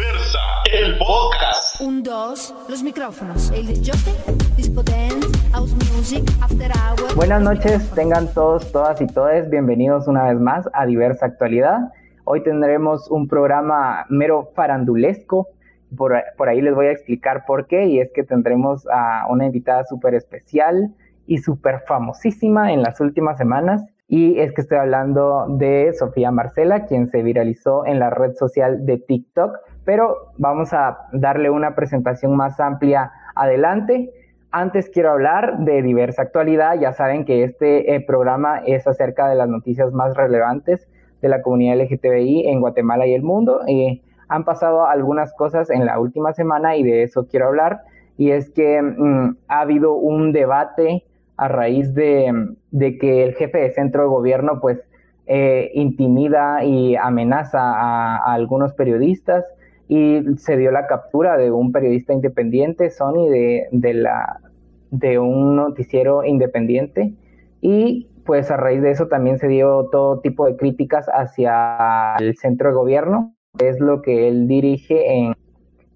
Diversa, el podcast. Un, dos, los micrófonos. El disjockey, disco dance, house music, after hour. Buenas noches, tengan todos, todas y todes bienvenidos una vez más a Diversa Actualidad. Hoy tendremos un programa mero farandulesco. Por, por ahí les voy a explicar por qué. Y es que tendremos a una invitada súper especial y súper famosísima en las últimas semanas. Y es que estoy hablando de Sofía Marcela, quien se viralizó en la red social de TikTok. Pero vamos a darle una presentación más amplia adelante. Antes quiero hablar de diversa actualidad. Ya saben que este eh, programa es acerca de las noticias más relevantes de la comunidad LGTBI en Guatemala y el mundo. Eh, han pasado algunas cosas en la última semana y de eso quiero hablar. Y es que mm, ha habido un debate a raíz de, que el jefe de centro de gobierno pues eh, intimida y amenaza a, algunos periodistas y se dio la captura de un periodista independiente, Sony, de, de, la, de un noticiero independiente y pues a raíz de eso también se dio todo tipo de críticas hacia el centro de gobierno, que es lo que él dirige en,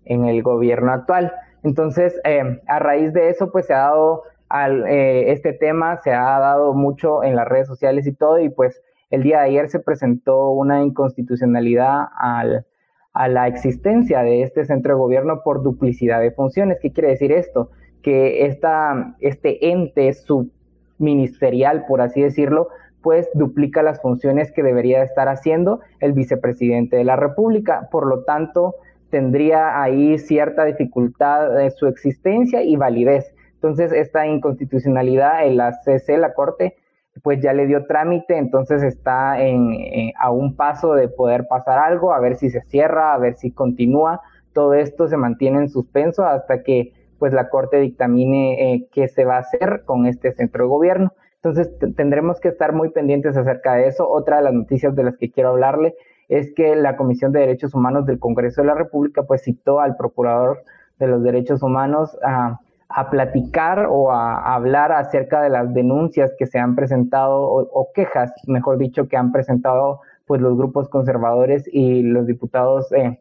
en el gobierno actual. Entonces, eh, a raíz de eso, pues se ha dado al, eh, este tema se ha dado mucho en las redes sociales y todo, y pues el día de ayer se presentó una inconstitucionalidad al, a la existencia de este centro de gobierno por duplicidad de funciones. ¿Qué quiere decir esto? Que esta, este ente subministerial, por así decirlo, pues duplica las funciones que debería estar haciendo el vicepresidente de la República. Por lo tanto, tendría ahí cierta dificultad de su existencia y validez. Entonces, esta inconstitucionalidad en la CC, la Corte, pues ya le dio trámite, entonces está en, eh, a un paso de poder pasar algo, a ver si se cierra, a ver si continúa. Todo esto se mantiene en suspenso hasta que pues la Corte dictamine eh, qué se va a hacer con este centro de gobierno. Entonces tendremos que estar muy pendientes acerca de eso. Otra de las noticias de las que quiero hablarle es que la Comisión de Derechos Humanos del Congreso de la República pues citó al Procurador de los Derechos Humanos a a platicar o a, hablar acerca de las denuncias que se han presentado o, quejas, mejor dicho, que han presentado pues los grupos conservadores y los diputados eh,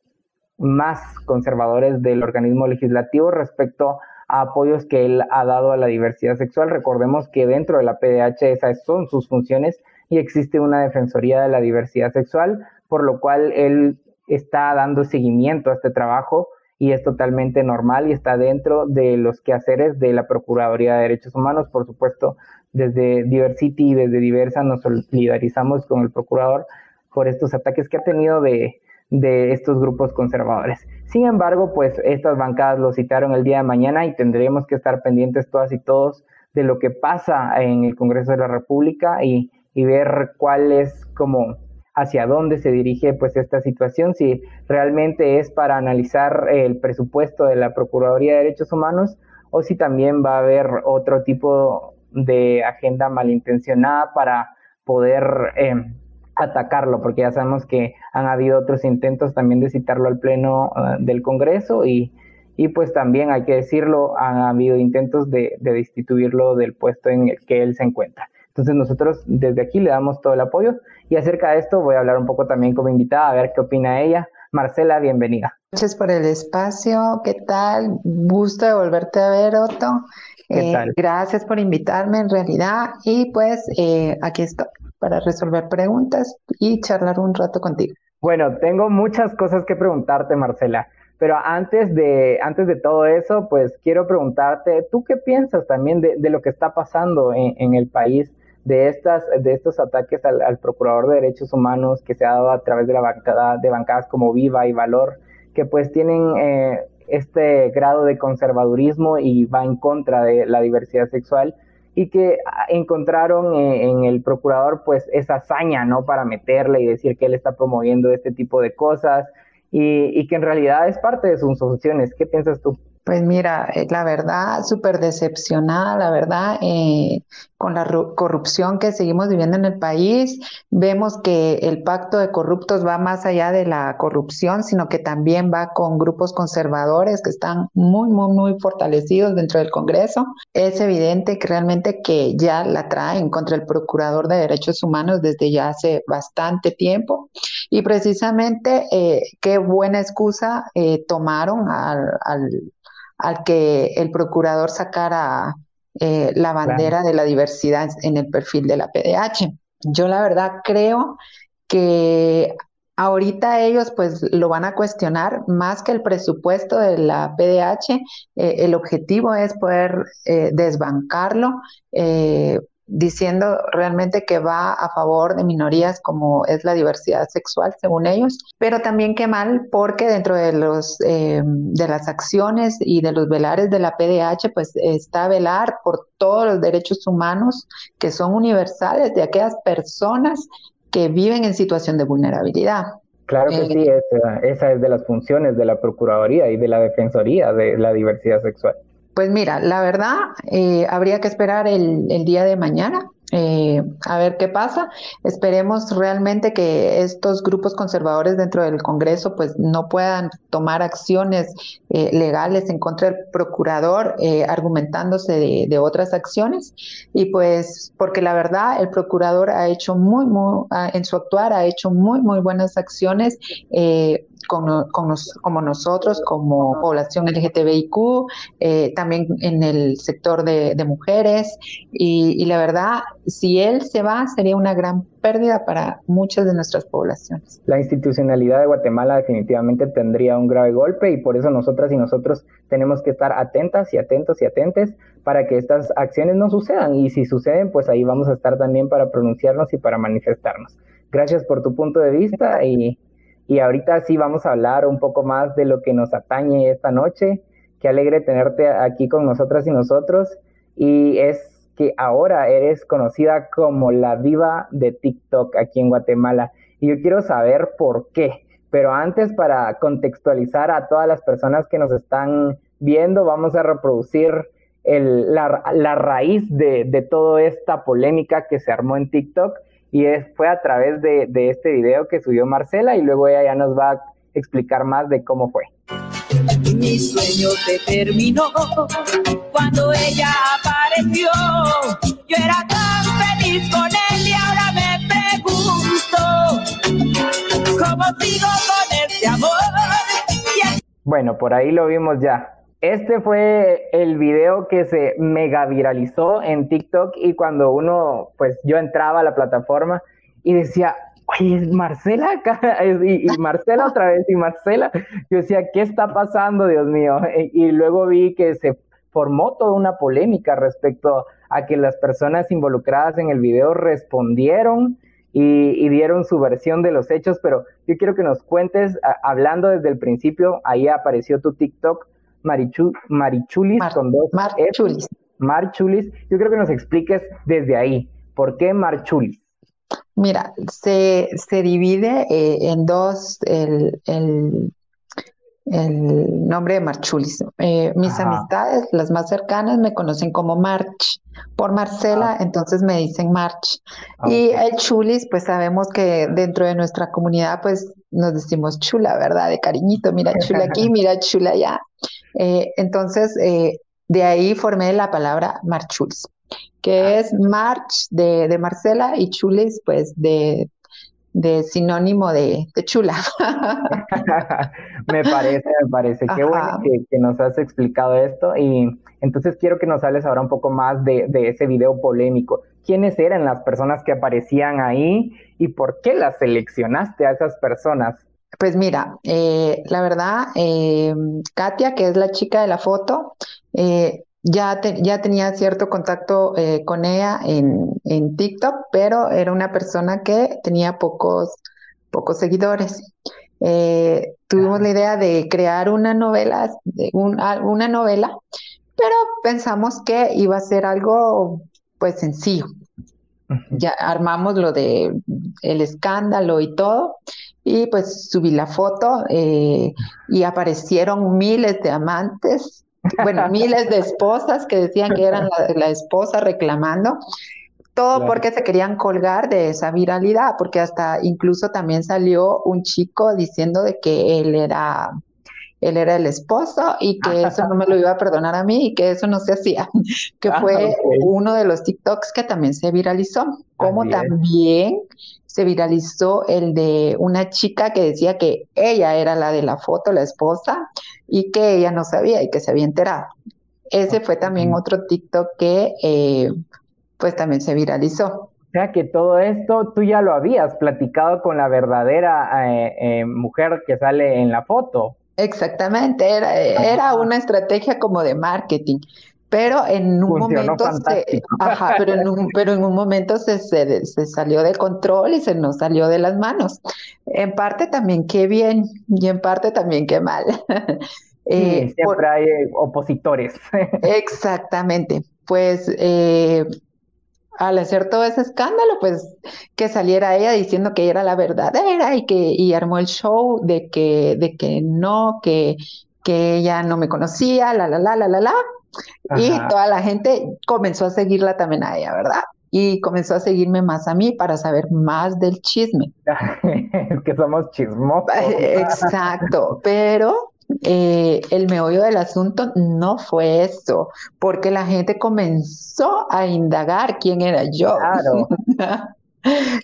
más conservadores del organismo legislativo respecto a apoyos que él ha dado a la diversidad sexual. Recordemos que dentro de la PDH esas son sus funciones y existe una defensoría de la diversidad sexual, por lo cual él está dando seguimiento a este trabajo y es totalmente normal y está dentro de los quehaceres de la Procuraduría de Derechos Humanos. Por supuesto, desde Diversity y desde Diversa nos solidarizamos con el procurador por estos ataques que ha tenido de, de estos grupos conservadores. Sin embargo, pues estas bancadas lo citaron el día de mañana y tendremos que estar pendientes todas y todos de lo que pasa en el Congreso de la República y, y ver cuál es como hacia dónde se dirige pues esta situación, si realmente es para analizar el presupuesto de la Procuraduría de Derechos Humanos o si también va a haber otro tipo de agenda malintencionada para poder em, atacarlo, porque ya sabemos que han habido otros intentos también de citarlo al Pleno eh, del Congreso y, y, pues también hay que decirlo, han habido intentos de, de destituirlo del puesto en el que él se encuentra. Entonces nosotros desde aquí le damos todo el apoyo y acerca de esto voy a hablar un poco también como invitada a ver qué opina ella. Marcela, bienvenida. Gracias por el espacio. ¿Qué tal? Gusto de volverte a ver, Otto. Eh, gracias por invitarme en realidad y pues eh, aquí estoy para resolver preguntas y charlar un rato contigo. Bueno, tengo muchas cosas que preguntarte, Marcela. Pero antes de, antes de todo eso, pues quiero preguntarte, ¿tú qué piensas también de, de lo que está pasando en, en el país de, estas, de estos ataques al, Procurador de Derechos Humanos que se ha dado a través de la bancada, de bancadas como Viva y Valor, que pues tienen eh, este grado de conservadurismo y va en contra de la diversidad sexual y que encontraron eh, en el procurador pues esa hazaña, ¿no? Para meterle y decir que él está promoviendo este tipo de cosas y, y que en realidad es parte de sus funciones. ¿Qué piensas tú? Pues mira, eh, la verdad, súper decepcionada, la verdad, eh, con la corrupción que seguimos viviendo en el país. Vemos que el pacto de corruptos va más allá de la corrupción, sino que también va con grupos conservadores que están muy, muy, muy fortalecidos dentro del Congreso. Es evidente que realmente que ya la traen contra el Procurador de Derechos Humanos desde ya hace bastante tiempo Y precisamente eh, qué buena excusa eh, tomaron al, al, que el procurador sacara eh, la bandera de la diversidad en el perfil de la PDH. Yo la verdad creo que Ahorita ellos pues lo van a cuestionar más que el presupuesto de la PDH. Eh, el objetivo es poder eh, desbancarlo, diciendo realmente que va a favor de minorías como es la diversidad sexual, según ellos, pero también que mal porque dentro de los de las acciones y de los velares de la PDH pues está velar por todos los derechos humanos que son universales de aquellas personas que viven en situación de vulnerabilidad. Claro que sí, eh, esa, es de las funciones de la Procuraduría y de la Defensoría de la diversidad sexual. Pues mira, la verdad, eh, habría que esperar el, el día de mañana eh, a ver qué pasa. Esperemos realmente que estos grupos conservadores dentro del Congreso pues no puedan tomar acciones eh, legales en contra del procurador eh, argumentándose de, otras acciones y pues porque la verdad el procurador ha hecho muy, muy en su actuar ha hecho muy, muy buenas acciones como nosotros, como población LGTBIQ, eh, también en el sector de, mujeres. Y, la verdad, si él se va, sería una gran pérdida para muchas de nuestras poblaciones. La institucionalidad de Guatemala definitivamente tendría un grave golpe y por eso nosotras y nosotros tenemos que estar atentas y atentos y atentes para que estas acciones no sucedan. Y si suceden, pues ahí vamos a estar también para pronunciarnos y para manifestarnos. Gracias por tu punto de vista y y ahorita sí vamos a hablar un poco más de lo que nos atañe esta noche. Qué alegre tenerte aquí con nosotras y nosotros. Y es que ahora eres conocida como la diva de TikTok aquí en Guatemala. Y yo quiero saber por qué. Pero antes, para contextualizar a todas las personas que nos están viendo, vamos a reproducir la, raíz de, de toda esta polémica que se armó en TikTok y fue a través de, este video que subió Marcela y luego ella ya nos va a explicar más de cómo fue. Mi sueño se terminó cuando ella apareció. Yo era tan feliz con él y ahora me pregunto cómo sigo con este amor. Bueno, por ahí lo vimos ya. Este fue el video que se mega viralizó en TikTok y cuando uno, pues yo entraba a la plataforma y decía, oye, Marcela acá, y, Marcela otra vez, y Marcela, yo decía, ¿qué está pasando, Dios mío? Y, luego vi que se formó toda una polémica respecto a que las personas involucradas en el video respondieron y, dieron su versión de los hechos, pero yo quiero que nos cuentes, hablando desde el principio, ahí apareció tu TikTok, Marichulis con dos Marchulis. Marchulis. Yo creo que nos expliques desde ahí, ¿por qué Marchulis? Mira, se, se divide eh, en dos el, el, el, nombre de Marchulis. Eh, mis amistades, las más cercanas, me conocen como March. Por Marcela, ah. entonces me dicen March. Ah, y el Chulis, pues sabemos que dentro de nuestra comunidad, pues nos decimos chula, ¿verdad? De cariñito, mira chula aquí, mira chula allá. Eh, entonces, eh, de ahí formé la palabra marchulis, que ah. es march de, Marcela y chulis, pues de, de sinónimo de, chula. me parece, me parece. Qué bueno que, nos has explicado esto y entonces quiero que nos hables ahora un poco más de, de, ese video polémico. ¿Quiénes eran las personas que aparecían ahí y por qué las seleccionaste a esas personas? Pues mira, eh, la verdad, eh, Katia, que es la chica de la foto, eh, ya, ya tenía cierto contacto con ella en, en, TikTok, pero era una persona que tenía pocos, pocos seguidores. tuvimos la idea de crear una novela, una novela, pero pensamos que iba a ser algo pues sencillo. Ya armamos lo de el escándalo y todo, y pues subí la foto eh, y aparecieron miles de amantes, bueno, miles de esposas que decían que eran la, esposa reclamando, todo porque se querían colgar de esa viralidad, porque hasta incluso también salió un chico diciendo de que él era él era el esposo y que eso no me lo iba a perdonar a mí y que eso no se hacía, que Ah, fue uno de los TikToks que también se viralizó, como también se viralizó el de una chica que decía que ella era la de la foto, la esposa, y que ella no sabía y que se había enterado. Ese fue también otro TikTok que eh, pues también se viralizó. O sea que todo esto tú ya lo habías platicado con la verdadera eh, eh, mujer que sale en la foto. Exactamente, era, era una estrategia como de marketing, pero en un Funcionó momento se, ajá, pero en un, pero en un momento se, se, se salió de control y se nos salió de las manos. En parte también qué bien y en parte también qué mal. Eh, Sí, por- siempre hay eh, opositores. Exactamente. Pues eh, al hacer todo ese escándalo, pues que saliera ella diciendo que era la verdadera y que y armó el show de que de que no, que que ella no me conocía, la la la la la la. Y toda la gente comenzó a seguirla también a ella, ¿verdad? Y comenzó a seguirme más a mí para saber más del chisme. Es que somos chismosos. Exacto, pero eh, el meollo del asunto no fue eso, porque la gente comenzó a indagar quién era yo. Claro.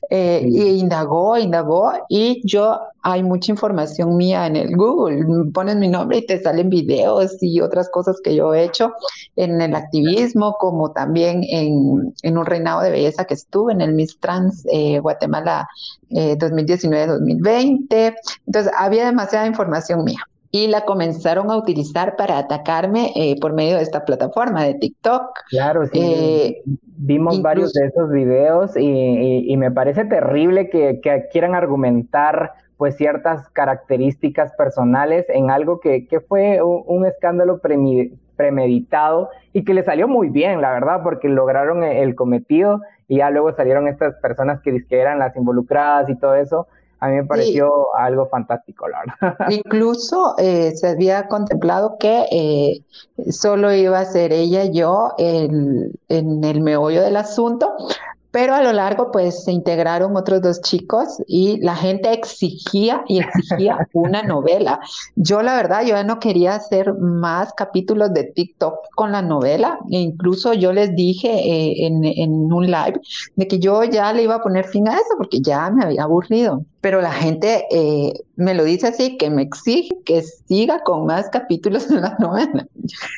Eh, Sí. y indagó, indagó, y yo, hay mucha información mía en el Google. Pones mi nombre y te salen videos y otras cosas que yo he hecho en el activismo, como también en, en un reinado de belleza que estuve en el Miss Trans eh, Guatemala eh, 2019-2020. Entonces, había demasiada información mía. Y la comenzaron a utilizar para atacarme eh, por medio de esta plataforma de TikTok. Claro, sí. Eh, Vimos varios de esos videos y, y- y me parece terrible que, que quieran argumentar pues ciertas características personales en algo que, que fue un, un escándalo premi- premeditado y que le salió muy bien, la verdad, porque lograron el, cometido y ya luego salieron estas personas que, que eran las involucradas y todo eso. A mí me pareció algo fantástico, la verdad. Incluso eh, se había contemplado que eh, solo iba a ser ella y yo el- en el meollo del asunto, pero a lo largo pues se integraron otros dos chicos y la gente exigía y exigía una novela. Yo la verdad, yo ya no quería hacer más capítulos de TikTok con la novela, e incluso yo les dije eh, en, en un live de que yo ya le iba a poner fin a eso porque ya me había aburrido. Pero la gente eh, me lo dice así, que me exige que siga con más capítulos de la novela.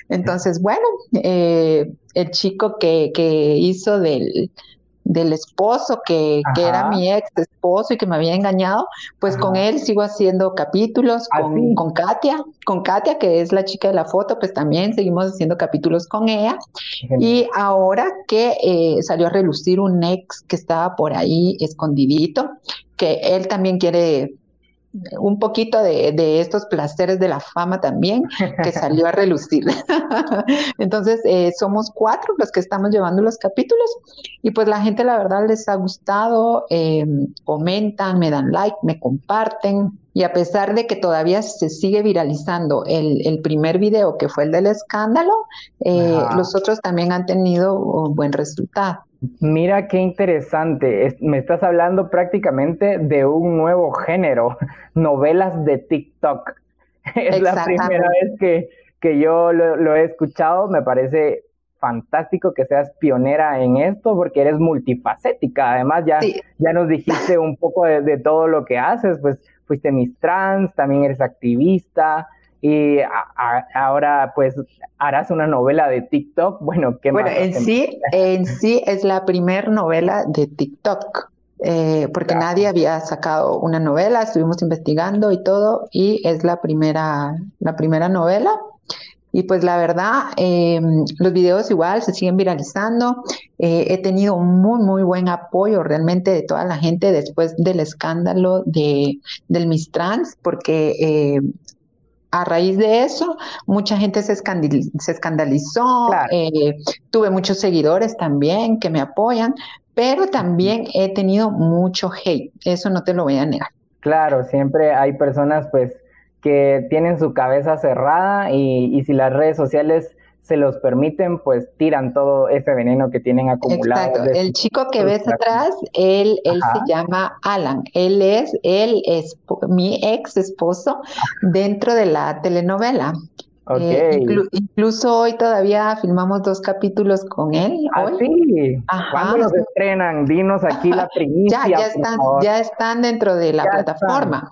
Entonces, bueno, eh, el chico que, que hizo del, del esposo, que, que era mi ex esposo y que me había engañado, pues con él sigo haciendo capítulos, ¿Ah, con, con Katia, con Katia, que es la chica de la foto, pues también seguimos haciendo capítulos con ella. Y ahora que eh, salió a relucir un ex que estaba por ahí escondidito, que él también quiere un poquito de, de estos placeres de la fama también, que salió a relucir. Entonces, eh, somos cuatro los que estamos llevando los capítulos y pues la gente la verdad les ha gustado, eh, comentan, me dan like, me comparten. Y a pesar de que todavía se sigue viralizando el, el primer video que fue el del escándalo, eh, los otros también han tenido un buen resultado. Mira qué interesante. Es- me estás hablando prácticamente de un nuevo género, novelas de TikTok. Es la primera vez que, que yo lo, lo he escuchado. Me parece fantástico que seas pionera en esto porque eres multifacética. Además, ya, Sí. ya nos dijiste un poco de, de todo lo que haces. Pues fuiste Miss Trans, también eres activista. Y a- a- ahora pues harás una novela de TikTok. Bueno, ¿qué Bueno, más en sí, en sí es la primer novela de TikTok, eh, porque Claro. nadie había sacado una novela, estuvimos investigando y todo, y es la primera, la primera novela. Y pues la verdad, eh, los videos igual se siguen viralizando. Eh, he tenido muy, muy buen apoyo realmente de toda la gente después del escándalo de, del Miss Trans, porque eh, a raíz de eso, mucha gente se, escandalizó, Claro. eh, tuve muchos seguidores también que me apoyan, pero también he tenido mucho hate, eso no te lo voy a negar. Claro, siempre hay personas pues que tienen su cabeza cerrada y, y si las redes sociales se los permiten, pues tiran todo ese veneno que tienen acumulado. Exacto. El chico que ves atrás, él, él se llama Alan. Él es, él es mi ex esposo dentro de la telenovela. Eh, incluso hoy todavía filmamos dos capítulos con él. ¿Ah, sí? ¿Cuándo los estrenan? Dinos aquí la primicia. ya, ya, están, ya están dentro de la plataforma.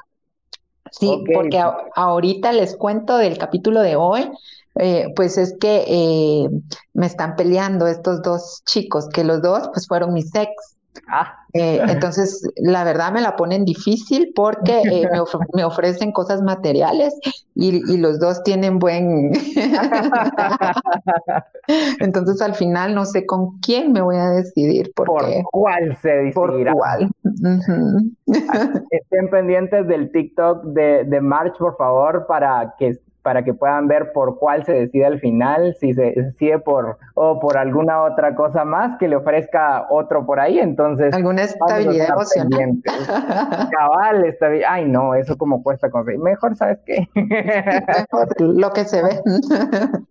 Sí, porque ahorita les cuento del capítulo de hoy. Eh, pues es que eh, me están peleando estos dos chicos, que los dos pues fueron mis ex. Ah. Eh, entonces, la verdad me la ponen difícil porque me, ofrecen cosas materiales y, los dos tienen buen... entonces, al final no sé con quién me voy a decidir. ¿Por cuál se decidirá? Por cuál. Estén pendientes del TikTok de, de March, por favor, para que para que puedan ver por cuál se decide al final, si se decide por o por alguna otra cosa más que le ofrezca otro por ahí, entonces alguna estabilidad emocional. Cabal, estabilidad. Ay, no, eso como cuesta conseguir. Mejor, ¿sabes qué? Mejor lo que se ve.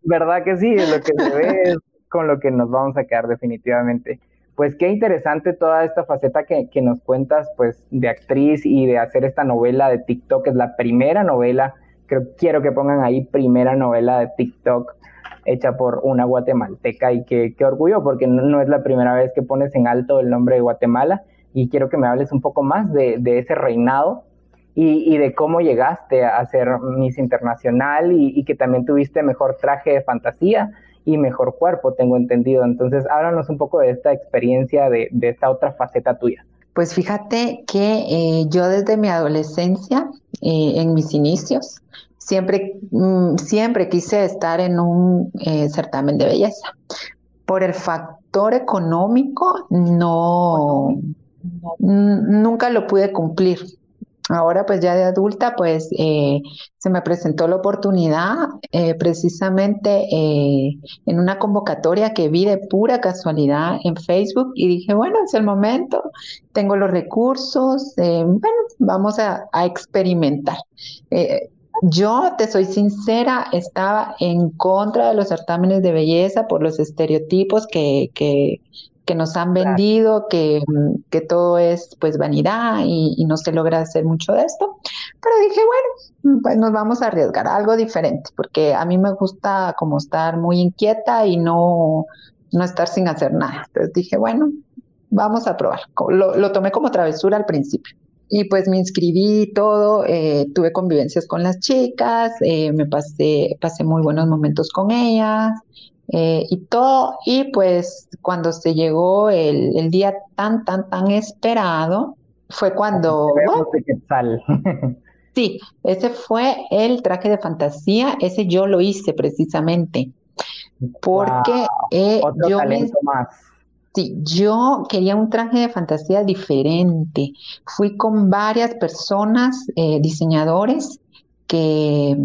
¿Verdad que sí? Lo que se ve es con lo que nos vamos a quedar definitivamente. Pues qué interesante toda esta faceta que, que nos cuentas, pues, de actriz y de hacer esta novela de TikTok, es la primera novela creo, quiero que pongan ahí primera novela de TikTok hecha por una guatemalteca y qué, orgullo, porque no, es la primera vez que pones en alto el nombre de Guatemala y quiero que me hables un poco más de, ese reinado y, de cómo llegaste a ser Miss Internacional y, que también tuviste mejor traje de fantasía y mejor cuerpo, tengo entendido. Entonces, háblanos un poco de esta experiencia, de, esta otra faceta tuya. Pues fíjate que eh, yo desde mi adolescencia, eh, en mis inicios, siempre, mm, siempre quise estar en un eh, certamen de belleza. Por el factor económico, no, nunca lo pude cumplir. Ahora, pues ya de adulta, pues eh, se me presentó la oportunidad eh, precisamente en una convocatoria que vi de pura casualidad en Facebook y dije, bueno, es el momento, tengo los recursos, bueno, vamos a, a experimentar. Yo, te soy sincera, estaba en contra de los certámenes de belleza por los estereotipos que, que, que nos han vendido, que, que, todo es pues vanidad y, y, no se logra hacer mucho de esto. Pero dije, bueno, pues nos vamos a arriesgar algo diferente, porque a mí me gusta como estar muy inquieta y no, no estar sin hacer nada. Entonces dije, bueno, vamos a probar. Lo, lo tomé como travesura al principio. Y pues me inscribí todo, eh, tuve convivencias con las chicas, eh, me pasé, pasé muy buenos momentos con ellas eh, y todo. Y pues cuando se llegó el, día tan, tan, tan esperado, fue cuando... sí, ese fue el traje de fantasía, ese yo lo hice precisamente. Porque yo... más Sí, yo quería un traje de fantasía diferente. Fui con varias personas, eh, diseñadores, que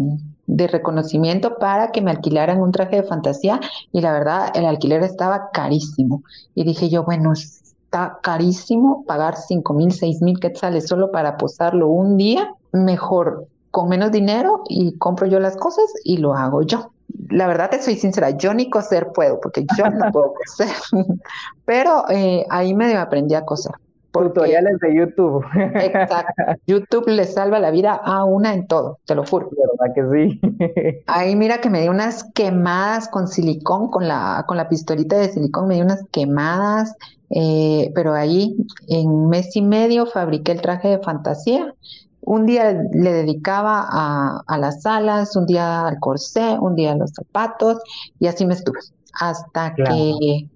de reconocimiento para que me alquilaran un traje de fantasía y la verdad el alquiler estaba carísimo. Y dije yo, bueno, está carísimo pagar cinco mil, seis mil quetzales solo para posarlo un día, mejor con menos dinero y compro yo las cosas y lo hago yo la verdad te soy sincera, yo ni coser puedo, porque yo no puedo coser, pero eh, ahí medio aprendí a coser. Tutoriales de YouTube. Exacto. YouTube le salva la vida a una en todo, te lo juro. ¿Verdad que sí? Ahí mira que me di unas quemadas con silicón, con la, con la pistolita de silicón, me di unas quemadas, eh, pero ahí en mes y medio fabriqué el traje de fantasía un día le dedicaba a, las alas, un día al corsé, un día a los zapatos y así me estuve hasta que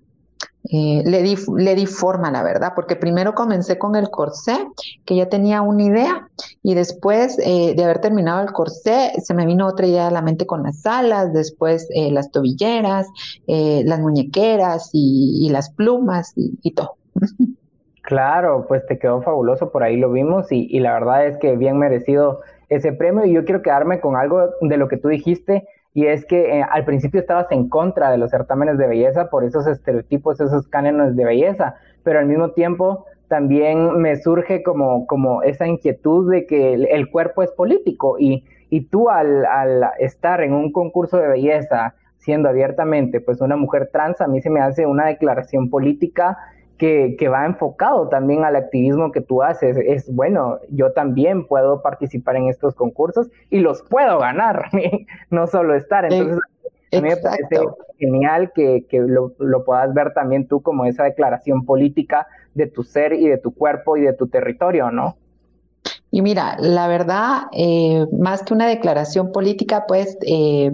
eh, le, di, le di forma, la verdad, porque primero comencé con el corsé, que ya tenía una idea, y después eh, de haber terminado el corsé, se me vino otra idea a la mente con las alas, después eh, las tobilleras, las muñequeras y, las plumas y todo. Claro, pues te quedó fabuloso, por ahí lo vimos y, y, la verdad es que bien merecido ese premio y yo quiero quedarme con algo de lo que tú dijiste y es que eh, al principio estabas en contra de los certámenes de belleza por esos estereotipos, esos cánones de belleza, pero al mismo tiempo también me surge como, como esa inquietud de que el, cuerpo es político y, y tú al, al estar en un concurso de belleza siendo abiertamente pues una mujer trans, a mí se me hace una declaración política que, que, va enfocado también al activismo que tú haces. Es bueno, yo también puedo participar en estos concursos y los puedo ganar, no solo estar. Entonces, a mí me parece genial que, que lo, lo, puedas ver también tú como esa declaración política de tu ser y de tu cuerpo y de tu territorio, ¿no? Y mira, la verdad, eh, más que una declaración política, pues eh,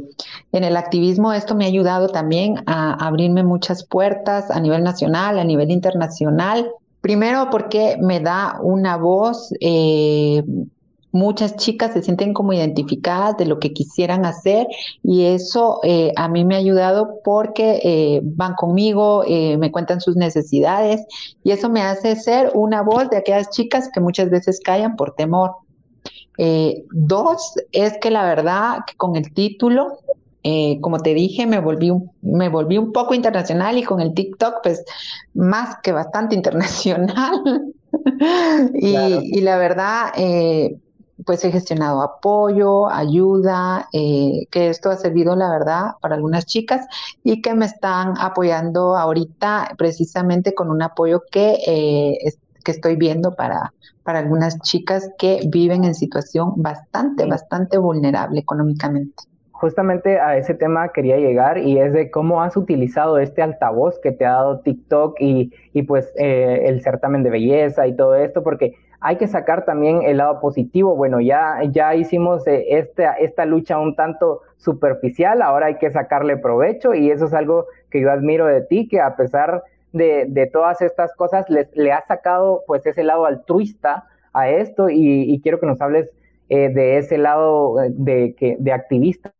en el activismo esto me ha ayudado también a abrirme muchas puertas a nivel nacional, a nivel internacional. Primero porque me da una voz eh, muchas chicas se sienten como identificadas de lo que quisieran hacer y eso eh, a mí me ha ayudado porque eh, van conmigo, eh, me cuentan sus necesidades y eso me hace ser una voz de aquellas chicas que muchas veces callan por temor. dos, es que la verdad que con el título como te dije, me volví, un, me volví un poco internacional y con el TikTok, pues más que bastante internacional. y, y, la verdad, eh, pues he gestionado apoyo, ayuda, eh, que esto ha servido, la verdad, para algunas chicas y que me están apoyando ahorita precisamente con un apoyo que, eh, que estoy viendo para, para algunas chicas que viven en situación bastante, bastante vulnerable económicamente. Justamente a ese tema quería llegar y es de cómo has utilizado este altavoz que te ha dado TikTok y, y pues eh, el certamen de belleza y todo esto, porque hay que sacar también el lado positivo. Bueno, ya, ya hicimos eh, esta, esta lucha un tanto superficial, ahora hay que sacarle provecho y eso es algo que yo admiro de ti, que a pesar de, de todas estas cosas le, le has sacado pues ese lado altruista a esto y, y quiero que nos hables eh, de ese lado eh, de, que, de activista,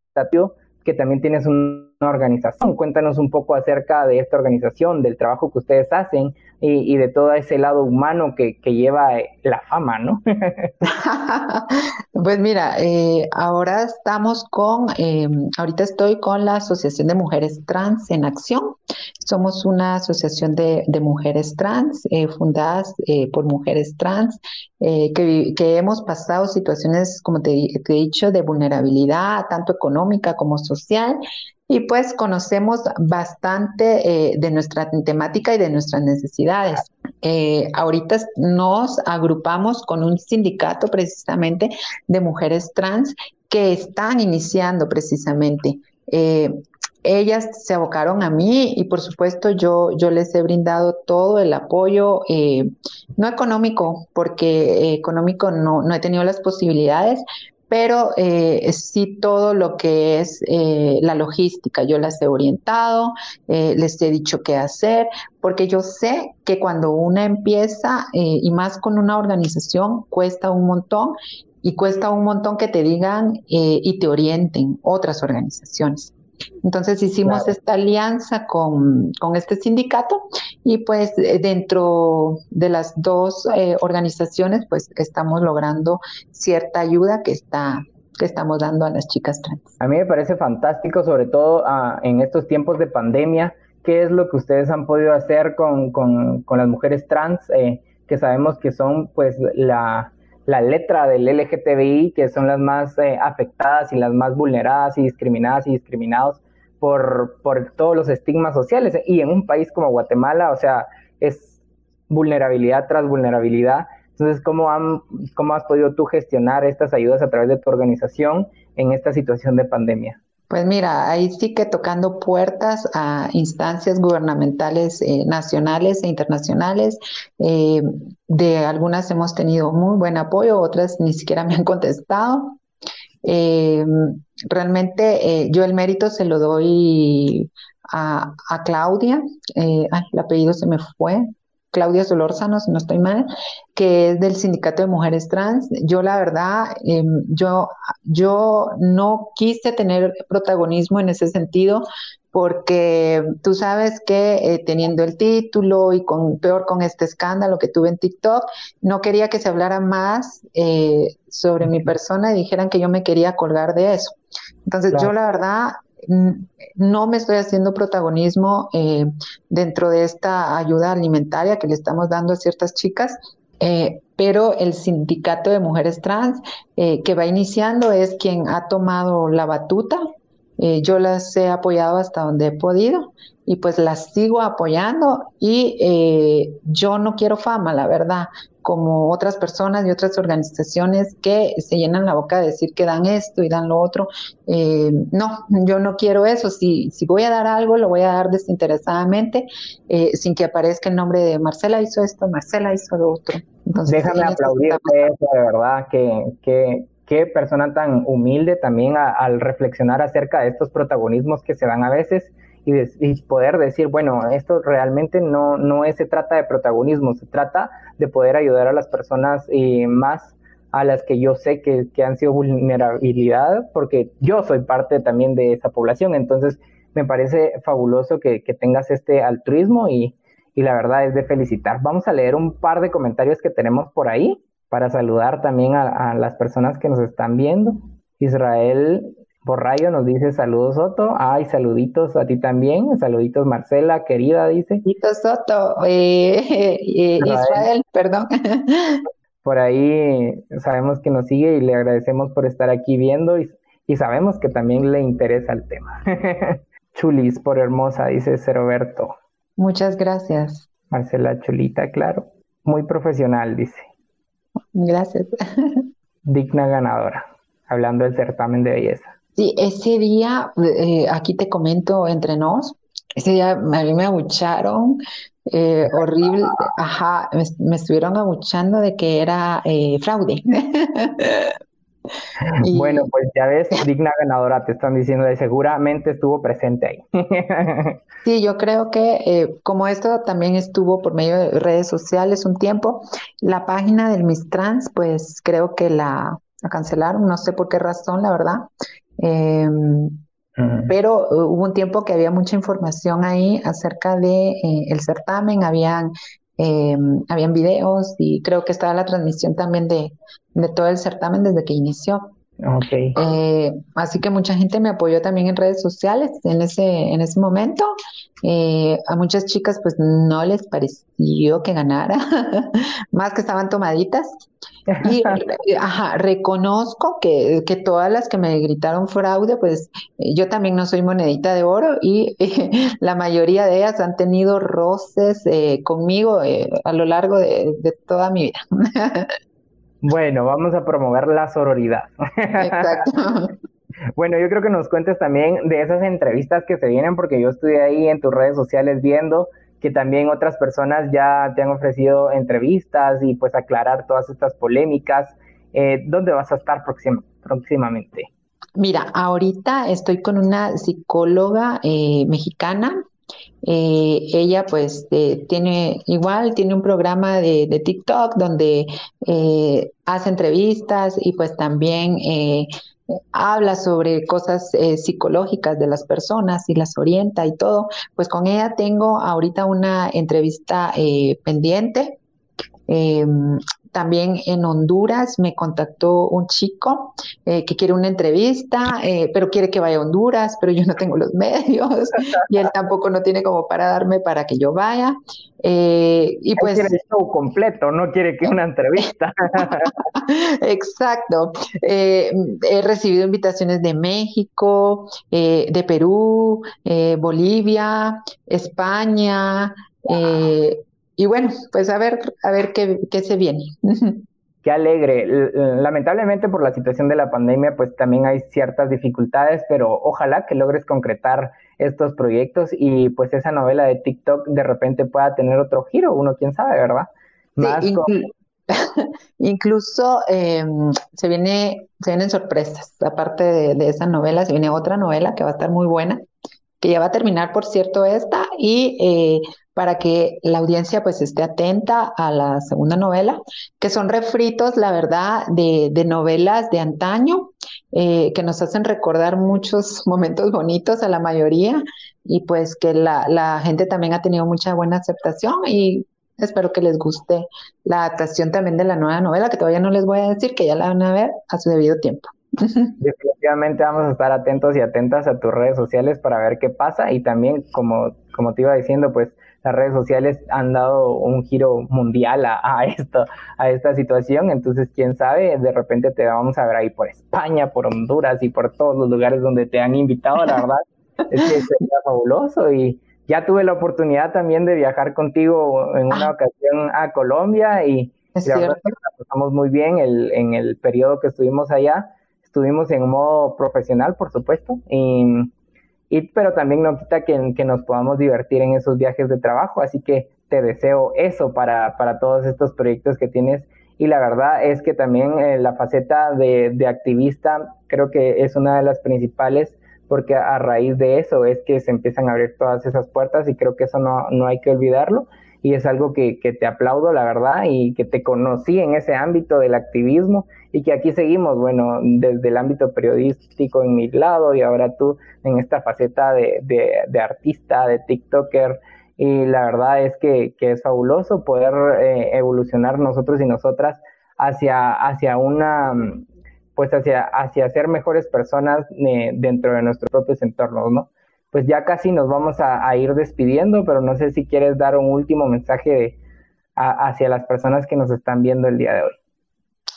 que también tienes una organización. Cuéntanos un poco acerca de esta organización, del trabajo que ustedes hacen y, de todo ese lado humano que, lleva eh, la fama, ¿no? pues mira, eh, ahora estamos con, eh, ahorita estoy con la Asociación de Mujeres Trans en Acción. Somos una asociación de, mujeres trans, fundadas por mujeres trans, que, hemos pasado situaciones, como te, te he dicho, de vulnerabilidad, tanto económica como social, y pues conocemos bastante eh, de nuestra temática y de nuestras necesidades. Eh, ahorita nos agrupamos con un sindicato precisamente de mujeres trans que están iniciando precisamente. Eh, ellas se abocaron a mí y por supuesto yo, yo les he brindado todo el apoyo, no económico, porque económico no, no he tenido las posibilidades, pero eh, sí todo lo que es eh, la logística, yo las he orientado, eh, les he dicho qué hacer, porque yo sé que cuando una empieza, y más con una organización, cuesta un montón y cuesta un montón que te digan y te orienten otras organizaciones. Entonces hicimos esta alianza con, este sindicato y pues eh, dentro de las dos eh, organizaciones pues estamos logrando cierta ayuda que está que estamos dando a las chicas trans. A mí me parece fantástico, sobre todo ah, en estos tiempos de pandemia, qué es lo que ustedes han podido hacer con, las mujeres trans, eh, que sabemos que son pues la, la letra del LGTBI, que son las más eh, afectadas y las más vulneradas y discriminadas y discriminados por, por todos los estigmas sociales. Y en un país como Guatemala, o sea, es vulnerabilidad tras vulnerabilidad. Entonces, ¿cómo, han, ¿cómo has podido tú gestionar estas ayudas a través de tu organización en esta situación de pandemia? Pues mira, ahí sí que tocando puertas a instancias gubernamentales eh, nacionales e internacionales. Eh, de algunas hemos tenido muy buen apoyo, otras ni siquiera me han contestado. Eh, realmente yo el mérito se lo doy a, a Claudia, ay, el apellido se me fue, Claudia Solórzano, si no estoy mal, que es del Sindicato de Mujeres Trans. Yo la verdad, em, yo, yo no quise tener protagonismo en ese sentido porque tú sabes que eh, teniendo el título y con peor con este escándalo que tuve en TikTok, no quería que se hablara más eh, sobre mi persona y dijeran que yo me quería colgar de eso. Entonces yo la verdad no me estoy haciendo protagonismo eh, dentro de esta ayuda alimentaria que le estamos dando a ciertas chicas, eh, pero el sindicato de mujeres trans eh, que va iniciando es quien ha tomado la batuta eh, yo las he apoyado hasta donde he podido y pues las sigo apoyando y eh, yo no quiero fama, la verdad, como otras personas y otras organizaciones que se llenan la boca de decir que dan esto y dan lo otro. Eh, no, yo no quiero eso. Si, si voy a dar algo, lo voy a dar desinteresadamente, eh, sin que aparezca el nombre de Marcela hizo esto, Marcela hizo lo otro. Déjame aplaudirte eso, de verdad, que, que, qué persona tan humilde también al reflexionar acerca de estos protagonismos que se dan a veces y, poder decir, bueno, esto realmente no, no es, se trata de protagonismo, se trata de poder ayudar a las personas más a las que yo sé que, que, han sido vulnerabilidad, porque yo soy parte también de esa población, entonces me parece fabuloso que, que tengas este altruismo y, y la verdad es de felicitar. Vamos a leer un par de comentarios que tenemos por ahí para saludar también a, a las personas que nos están viendo. Israel por rayo nos dice saludos Soto. Ay, saluditos a ti también. Saluditos Marcela, querida, dice. Saluditos Soto. Eh, eh, Israel, perdón. Por ahí sabemos que nos sigue y le agradecemos por estar aquí viendo y, sabemos que también le interesa el tema. Chulis, por hermosa, dice Roberto. Muchas gracias. Marcela Chulita, claro. Muy profesional, dice. Gracias. Digna ganadora, hablando del certamen de belleza. Sí, ese día, eh, aquí te comento entre nos, ese día a mí me abucharon, eh, horrible, ajá, me, estuvieron abuchando de que era eh, fraude. Bueno, pues ya ves, digna ganadora, te están diciendo, de seguramente estuvo presente ahí. Sí, yo creo que como esto también estuvo por medio de redes sociales un tiempo, la página del Miss Trans, pues creo que la, la cancelaron, no sé por qué razón, la verdad. Eh, Pero uh, hubo un tiempo que había mucha información ahí acerca de eh, el certamen, habían, eh, habían videos y creo que estaba la transmisión también de, de todo el certamen desde que inició. Okay. Eh, así que mucha gente me apoyó también en redes sociales en ese, en ese momento. Eh, a muchas chicas pues no les pareció que ganara, más que estaban tomaditas. Y ajá, reconozco que, que, todas las que me gritaron fraude, pues eh, yo también no soy monedita de oro y la mayoría de ellas han tenido roces conmigo a lo largo de, de toda mi vida. Bueno, vamos a promover la sororidad. Exacto. bueno, yo creo que nos cuentes también de esas entrevistas que se vienen, porque yo estuve ahí en tus redes sociales viendo que también otras personas ya te han ofrecido entrevistas y pues aclarar todas estas polémicas. Eh, ¿Dónde vas a estar próximamente? Mira, ahorita estoy con una psicóloga eh, mexicana eh, ella pues eh, tiene igual, tiene un programa de, TikTok donde eh, hace entrevistas y pues también habla sobre cosas psicológicas de las personas y las orienta y todo. Pues con ella tengo ahorita una entrevista pendiente. También en Honduras me contactó un chico eh, que quiere una entrevista, eh, pero quiere que vaya a Honduras, pero yo no tengo los medios y él tampoco no tiene como para darme para que yo vaya. Eh, y pues quiere el show completo, no quiere que una entrevista. Exacto. he recibido invitaciones de México, de Perú, Bolivia, España. Y bueno, pues a ver, a ver qué, qué se viene. Qué alegre. Lamentablemente por la situación de la pandemia, pues también hay ciertas dificultades, pero ojalá que logres concretar estos proyectos y pues esa novela de TikTok de repente pueda tener otro giro, uno quién sabe, ¿verdad? sí, incluso em, se viene, se vienen sorpresas. Aparte de, de, esa novela, se viene otra novela que va a estar muy buena, que ya va a terminar, por cierto, esta, y eh, para que la audiencia pues esté atenta a la segunda novela, que son refritos, la verdad, de, de novelas de antaño, eh, que nos hacen recordar muchos momentos bonitos a la mayoría y pues que la, la gente también ha tenido mucha buena aceptación y espero que les guste la adaptación también de la nueva novela, que todavía no les voy a decir, que ya la van a ver a su debido tiempo. Definitivamente vamos a estar atentos y atentas a tus redes sociales para ver qué pasa y también, como, como te iba diciendo, pues las redes sociales han dado un giro mundial a, esto, a esta situación, entonces quién sabe, de repente te vamos a ver ahí por España, por Honduras y por todos los lugares donde te han invitado, la verdad es que sería fabuloso. Y ya tuve la oportunidad también de viajar contigo en una ocasión a Colombia y la verdad pasamos muy bien el, en el periodo que estuvimos allá, estuvimos en modo profesional, por supuesto, y pero también no quita que, que, nos podamos divertir en esos viajes de trabajo, así que te deseo eso para, para todos estos proyectos que tienes. Y la verdad es que también eh, la faceta de, de, activista creo que es una de las principales porque a raíz de eso es que se empiezan a abrir todas esas puertas y creo que eso no, no hay que olvidarlo y es algo que, que, te aplaudo, la verdad, y que te conocí en ese ámbito del activismo y que aquí seguimos, bueno, desde el ámbito periodístico en mi lado y ahora tú en esta faceta de, de, artista, de TikToker. Y la verdad es que, que es fabuloso poder eh, evolucionar nosotros y nosotras hacia, hacia una, pues hacia, hacia ser mejores personas eh, dentro de nuestros propios entornos, ¿no? Pues ya casi nos vamos a, ir despidiendo, pero no sé si quieres dar un último mensaje hacia las personas que nos están viendo el día de hoy.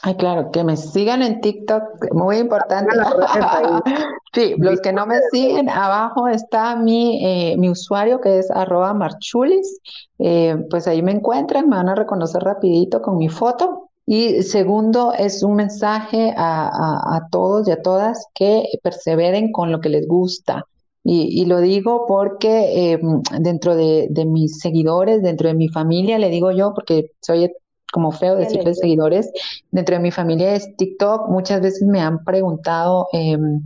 Ay, claro, que me sigan en TikTok, muy importante. sí, los que no me siguen, abajo está mi, eh, mi usuario que es arroba marchulis. Eh, pues ahí me encuentran, me van a reconocer rapidito con mi foto. Y segundo, es un mensaje a, a todos y a todas que perseveren con lo que les gusta. Y, lo digo porque em, dentro de, mis seguidores, dentro de mi familia, le digo yo, porque soy como feo decirle seguidores, dentro de mi familia es TikTok, muchas veces me han preguntado em,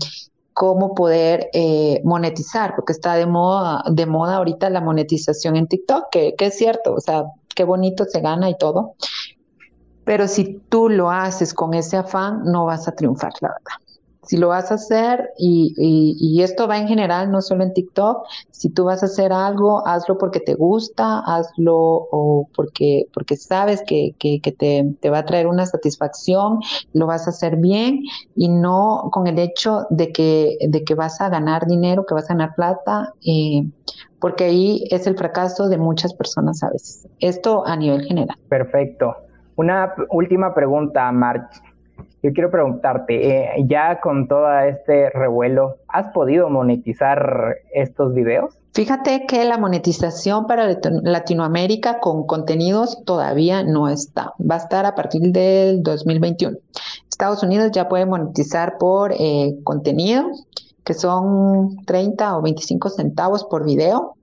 cómo poder eh, monetizar, porque está de moda, de moda ahorita la monetización en TikTok, que, que es cierto, o sea, qué bonito se gana y todo. Pero si tú lo haces con ese afán, no vas a triunfar, la verdad si lo vas a hacer, y, y, esto va en general, no solo en TikTok, si tú vas a hacer algo, hazlo porque te gusta, hazlo o porque, porque sabes que, que, te, te, va a traer una satisfacción, lo vas a hacer bien y no con el hecho de que, de que vas a ganar dinero, que vas a ganar plata, eh, porque ahí es el fracaso de muchas personas a veces. Esto a nivel general. Perfecto. Una última pregunta, March. Yo quiero preguntarte, eh, ya con todo este revuelo, ¿has podido monetizar estos videos? Fíjate que la monetización para Latinoamérica con contenidos todavía no está. Va a estar a partir del 2021. Estados Unidos ya puede monetizar por eh, contenido, que son 30 o 25 centavos por video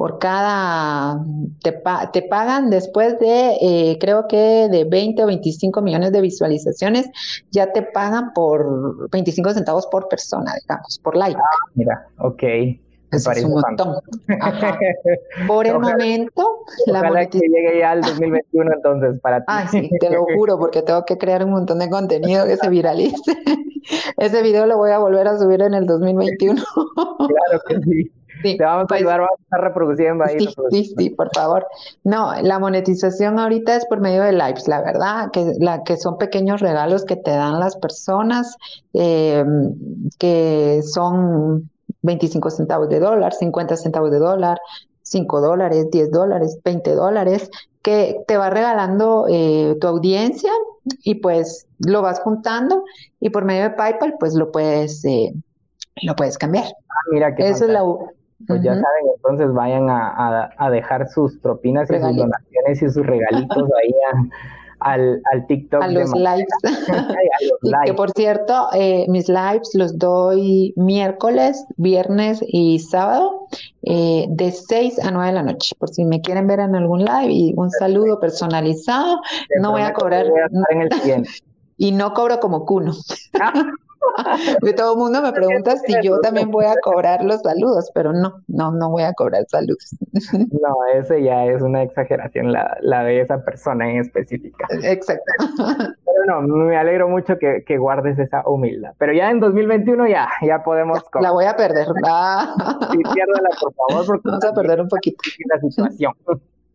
por cada, te, te pagan después de, eh, creo que de 20 o 25 millones de visualizaciones, ya te pagan por 25 centavos por persona, digamos, por like. Ah, mira, ok. Eso es un montón. Por el momento, la ojalá que llegue ya al 2021 entonces para ti. Ah, sí, te lo juro, porque tengo que crear un montón de contenido que se viralice. Ese video lo voy a volver a subir en el 2021. claro que sí. Te vamos a pues ayudar, vamos a estar reproduciendo ahí. Sí, sí, por favor. No, la monetización ahorita es por medio de lives, la verdad, que, la, que son pequeños regalos que te dan las personas, eh, que son 25 centavos de dólar, 50 centavos de dólar, 5 dólares, 10 dólares, 20 dólares, que te va regalando eh, tu audiencia y pues lo vas juntando y por medio de PayPal pues lo puedes, eh, lo puedes cambiar. Ah, mira que Eso es la, pues ya saben, entonces vayan a, dejar sus propinas y sus donaciones y sus regalitos ahí al, al, TikTok. A los lives. Que por cierto, eh, mis lives los doy miércoles, viernes y sábado eh, de 6 a 9 de la noche. Por si me quieren ver en algún live y un saludo personalizado, no voy a cobrar. en el siguiente. Y no cobro como cuno. De todo el mundo me pregunta si yo también voy a cobrar los saludos, pero no, no, no voy a cobrar saludos. No, ese ya es una exageración, la, la de esa persona en específica. Exacto. Pero no, me alegro mucho que, que guardes esa humildad. Pero ya en 2021 ya, ya podemos... La voy a perder. Ah. Sí, por favor, porque vamos a perder un poquito. La situación.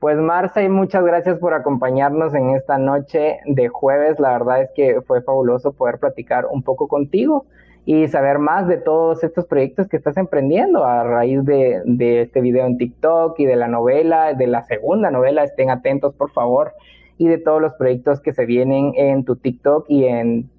Pues Marcia, y muchas gracias por acompañarnos en esta noche de jueves. La verdad es que fue fabuloso poder platicar un poco contigo y saber más de todos estos proyectos que estás emprendiendo a raíz de, este video en TikTok y de la novela, de la segunda novela, estén atentos por favor, y de todos los proyectos que se vienen en tu TikTok y en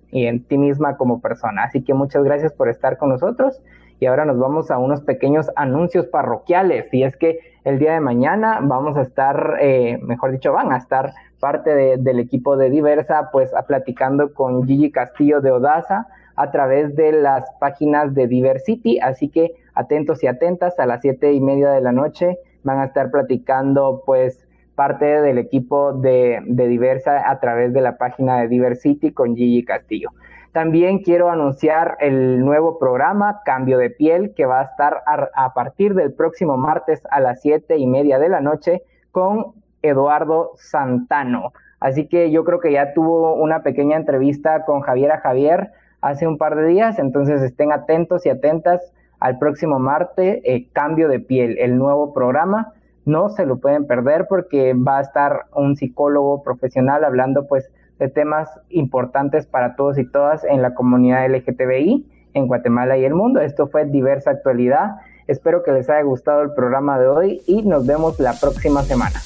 ti misma como persona. Así que muchas gracias por estar con nosotros y ahora nos vamos a unos pequeños anuncios parroquiales. Y es que el día de mañana vamos a estar, eh, mejor dicho, van a estar parte del equipo de Diversa, pues a, platicando con Gigi Castillo de Odaza a través de las páginas de Diversity. Así que atentos y atentas, a las siete y media de la noche van a estar platicando, pues, parte del equipo de, de Diversa a través de la página de Diversity con Gigi Castillo. También quiero anunciar el nuevo programa Cambio de Piel que va a estar a, partir del próximo martes a las siete y media de la noche con Eduardo Santano. Así que yo creo que ya tuvo una pequeña entrevista con Javiera Javier hace un par de días, entonces estén atentos y atentas al próximo martes, eh, Cambio de Piel, el nuevo programa. No se lo pueden perder porque va a estar un psicólogo profesional hablando pues de temas importantes para todos y todas en la comunidad LGTBI en Guatemala y el mundo. Esto fue Diversa Actualidad. Espero que les haya gustado el programa de hoy y nos vemos la próxima semana.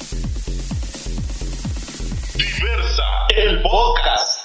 Diversa, el podcast.